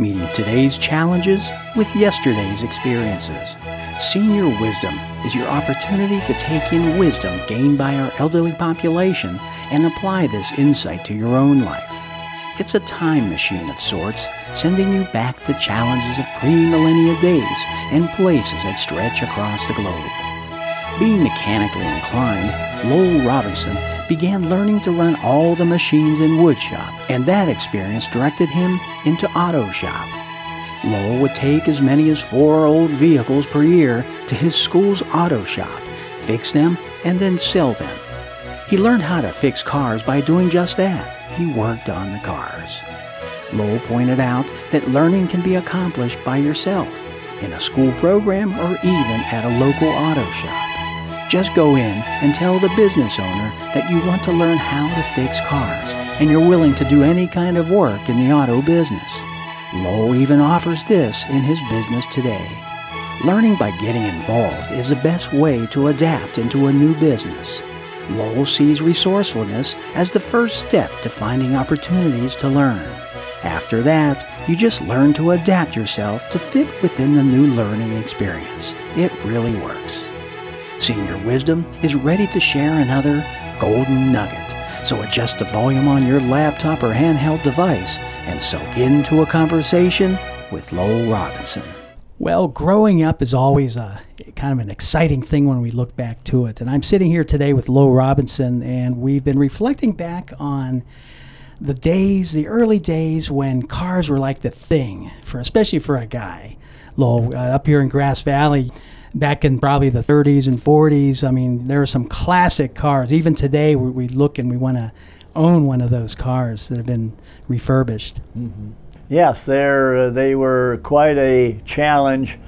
Equating today's challenges with yesterday's experiences. Senior Wisdom is your opportunity to take in wisdom gained by our elderly population and apply this insight to your own life. It's a time machine of sorts, sending you back to challenges of pre-millennia days and places that stretch across the globe. Being mechanically inclined, Lowell Robinson began learning to run all the machines in woodshop, and that experience directed him into auto shop. Lowell would take as many as four old vehicles per year to his school's auto shop, fix them, and then sell them. He learned how to fix cars by doing just that. He worked on the cars. Lowell pointed out that learning can be accomplished by yourself, in a school program, or even at a local auto shop. Just go in and tell the business owner that you want to learn how to fix cars and you're willing to do any kind of work in the auto business. Lowell even offers this in his business today. Learning by getting involved is the best way to adapt into a new business. Lowell sees resourcefulness as the first step to finding opportunities to learn. After that, you just learn to adapt yourself to fit within the new learning experience. It really works. Senior Wisdom is ready to share another golden nugget. So adjust the volume on your laptop or handheld device and soak into a conversation with Lowell Robinson. Well, growing up is always a kind of an exciting thing when we look back to it. And I'm sitting here today with Lowell Robinson, and we've been reflecting back on the days, the early days when cars were like the thing, for especially for a guy. Lowell, uh, up here in Grass Valley, back in probably the 30s and 40s. I mean, there are some classic cars. Even today, we, we look and we want to own one of those cars that have been refurbished. Mm-hmm. Yes, uh, they were quite a challenge.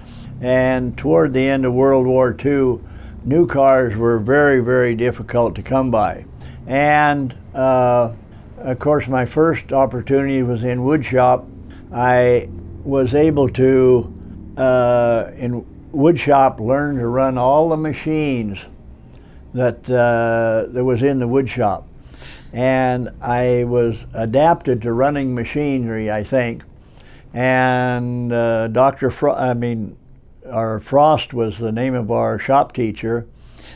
And toward the end of World War II, new cars were very, very difficult to come by. And uh, of course, my first opportunity was in woodshop. I was able to, uh, in woodshop learned to run all the machines that uh, that was in the woodshop, and I was adapted to running machinery. I think, and uh, Doctor, Fro- I mean, our Frost was the name of our shop teacher.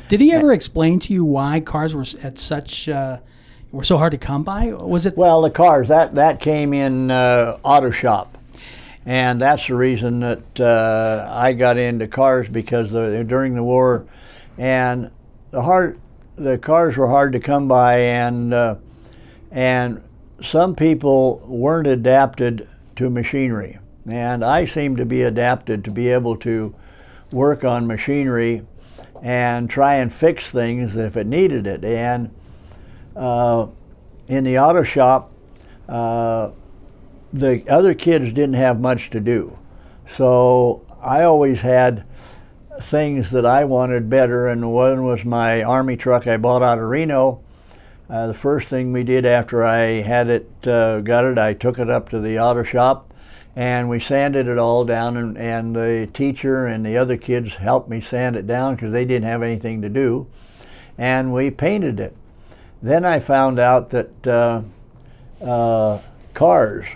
Did he ever explain to you why cars were at such uh, were so hard to come by? Was it? Well, the cars that that came in uh, auto shop and that's the reason that uh, I got into cars because the, during the war, and the hard, the cars were hard to come by, and uh, and some people weren't adapted to machinery, and I seemed to be adapted to be able to work on machinery and try and fix things if it needed it, and uh, in the auto shop uh, the other kids didn't have much to do. So I always had things that I wanted better, and one was my Army truck I bought out of Reno. Uh, the first thing we did after I had it uh, it, I took it up to the auto shop and we sanded it all down. And, and the teacher and the other kids helped me sand it down because they didn't have anything to do. And we painted it. Then I found out that uh, uh cars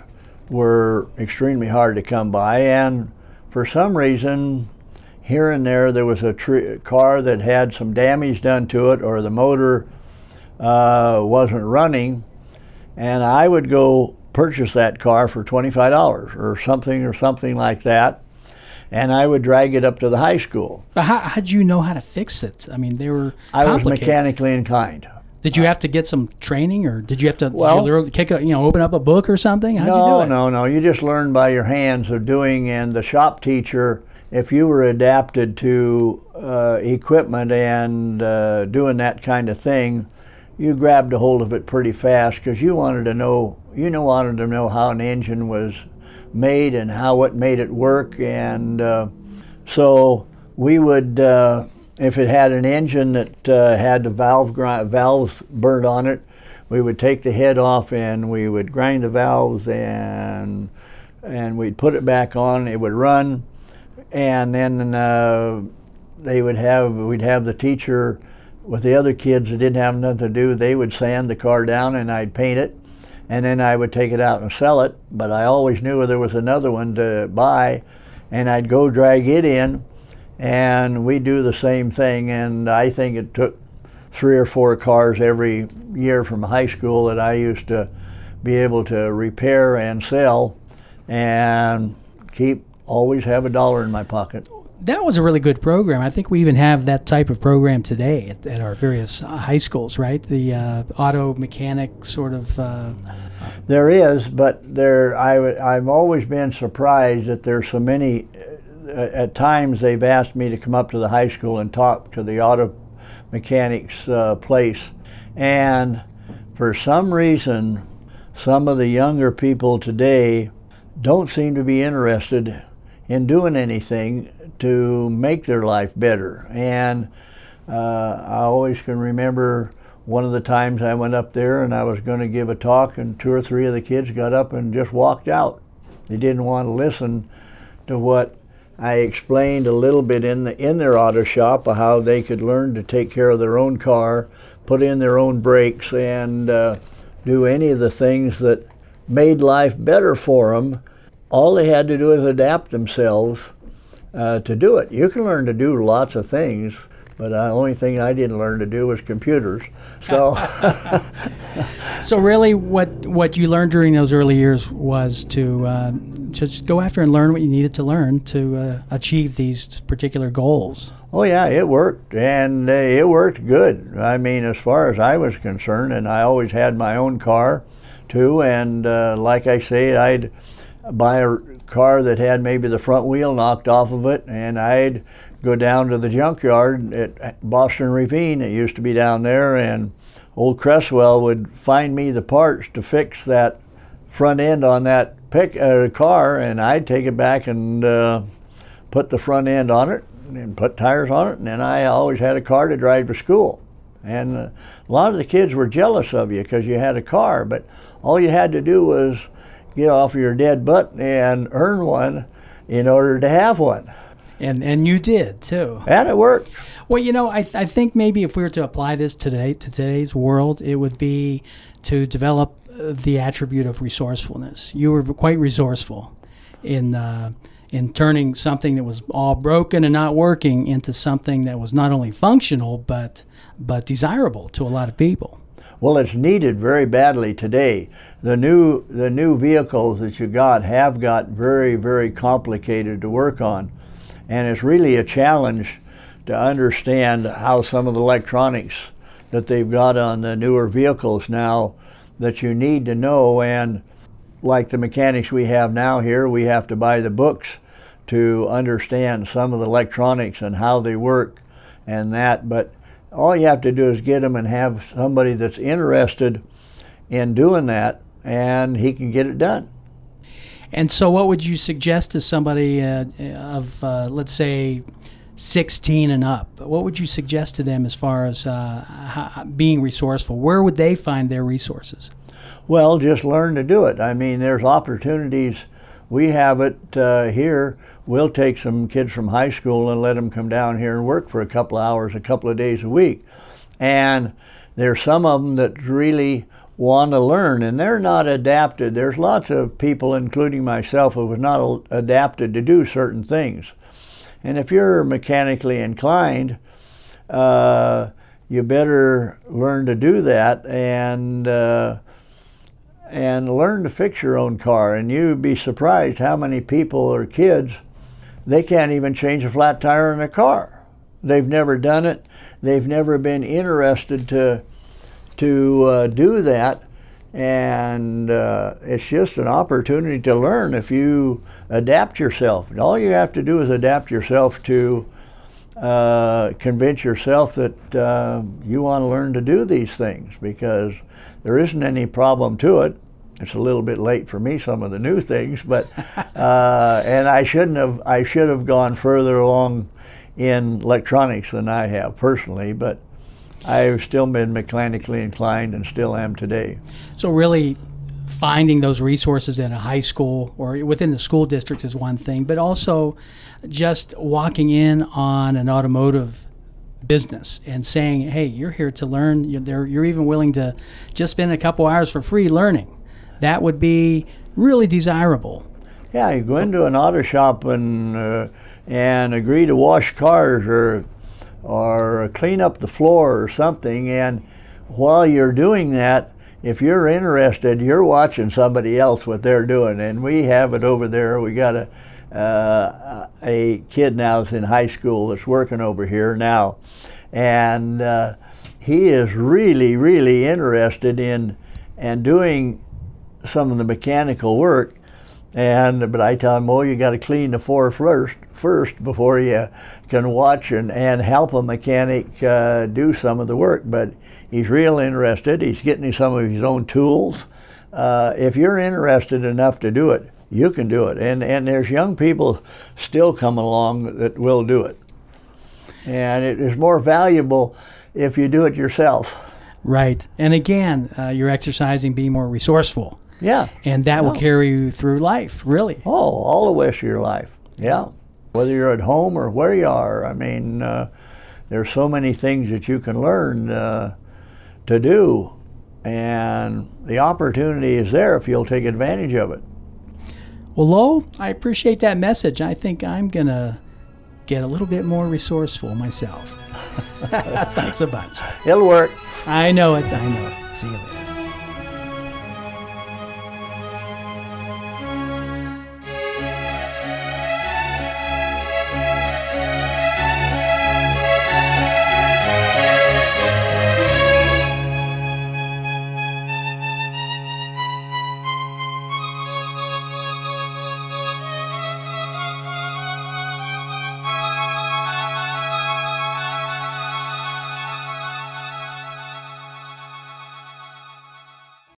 were extremely hard to come by, and for some reason, here and there, there was a tr- car that had some damage done to it, or the motor uh, wasn't running, and I would go purchase that car for $25 or something or something like that and I would drag it up to the high school. But how did you know how to fix it? I mean, they were I was mechanically inclined. Did you have to get some training, or did you have to well, you kick a, you know, open up a book or something? How'd no, you do it? no, no. You just learn by your hands of doing. And the shop teacher, if you were adapted to uh, equipment and uh, doing that kind of thing, you grabbed a hold of it pretty fast because you wanted to know. You know, wanted to know how an engine was made and how it made it work, and uh, so we would uh, if it had an engine that uh, had the valve valves burnt on it, we would take the head off and we would grind the valves and and we'd put it back on. It would run, and then uh, they would have we'd have the teacher with the other kids that didn't have nothing to do. They would sand the car down and I'd paint it, and then I would take it out and sell it. But I always knew there was another one to buy, and I'd go drag it in, and we do the same thing. And I think it took three or four cars every year from high school that I used to be able to repair and sell, and keep always have a dollar in my pocket that was a really good program. I think we even have that type of program today at, at our various high schools, right? The uh, auto mechanic sort of. Uh, there is, but there I, I've always been surprised that there's so many. At times, they've asked me to come up to the high school and talk to the auto mechanics uh, place, and for some reason, some of the younger people today don't seem to be interested in doing anything to make their life better. And uh, I always can remember one of the times I went up there and I was going to give a talk, and two or three of the kids got up and just walked out. They didn't want to listen to what I explained a little bit in the in their auto shop how they could learn to take care of their own car, put in their own brakes, and uh, do any of the things that made life better for them. All they had to do is adapt themselves uh, to do it. You can learn to do lots of things, but the only thing I didn't learn to do was computers. So, so really, what what you learned during those early years was to uh, just go after and learn what you needed to learn to uh, achieve these particular goals. Oh yeah, it worked, and uh, it worked good. I mean, as far as I was concerned, and I always had my own car, too. And uh, like I say, I'd buy a car that had maybe the front wheel knocked off of it, and I'd go down to the junkyard at Boston Ravine. It used to be down there, and old Cresswell would find me the parts to fix that front end on that pick uh, car, and I'd take it back and uh, put the front end on it and put tires on it, and then I always had a car to drive to school. And uh, a lot of the kids were jealous of you because you had a car, but all you had to do was get off your dead butt and earn one in order to have one. And and you did too. And it worked. Well, you know, I, I think maybe if we were to apply this today to today's world, it would be to develop the attribute of resourcefulness. You were quite resourceful in uh, in turning something that was all broken and not working into something that was not only functional but but desirable to a lot of people. Well, it's needed very badly today. The new the new vehicles that you got have got very very complicated to work on, and it's really a challenge to understand how some of the electronics that they've got on the newer vehicles now that you need to know and like the mechanics we have now here we have to buy the books to understand some of the electronics and how they work and that but all you have to do is get them and have somebody that's interested in doing that, and he can get it done. And so, what would you suggest to somebody uh, of, uh, let's say, 16 and up? What would you suggest to them as far as uh, being resourceful? Where would they find their resources? Well, just learn to do it. I mean, there's opportunities. We have it uh, here we'll take some kids from high school and let them come down here and work for a couple of hours, a couple of days a week. And there's some of them that really want to learn and they're not adapted. There's lots of people, including myself, who was not adapted to do certain things. And if you're mechanically inclined, uh, you better learn to do that and uh, and learn to fix your own car. And you'd be surprised how many people or kids they can't even change a flat tire in a car. They've never done it. They've never been interested to to uh, do that, and uh, it's just an opportunity to learn if you adapt yourself. All you have to do is adapt yourself to uh, convince yourself that uh, you want to learn to do these things because there isn't any problem to it. It's a little bit late for me, some of the new things, but uh, and I shouldn't have. I should have gone further along in electronics than I have personally, but I've still been mechanically inclined and still am today. So really, finding those resources in a high school or within the school district is one thing, but also just walking in on an automotive business and saying, "Hey, you're here to learn. You're, you're even willing to just spend a couple hours for free learning." that would be really desirable. Yeah, you go into an auto shop and uh, and agree to wash cars or or clean up the floor or something, and while you're doing that, if you're interested, you're watching somebody else what they're doing, and we have it over there. We got a uh, a kid now that's in high school that's working over here now, and uh, he is really, really interested in and doing some of the mechanical work and but I tell him, oh, you got to clean the floor first, first before you can watch and, and help a mechanic uh, do some of the work. But he's real interested. He's getting some of his own tools. Uh, if you're interested enough to do it, you can do it. And and there's young people still coming along that will do it. And it is more valuable if you do it yourself. Right. And again, uh, you're exercising being more resourceful. Yeah. And that will carry you through life, really. Oh, all the way of your life. Yeah. Whether you're at home or where you are, I mean, uh, there's so many things that you can learn uh, to do, and the opportunity is there if you'll take advantage of it. Well, Lo, I appreciate that message. I think I'm going to get a little bit more resourceful myself. Thanks a bunch. It'll work. I know it. I know it. See you later.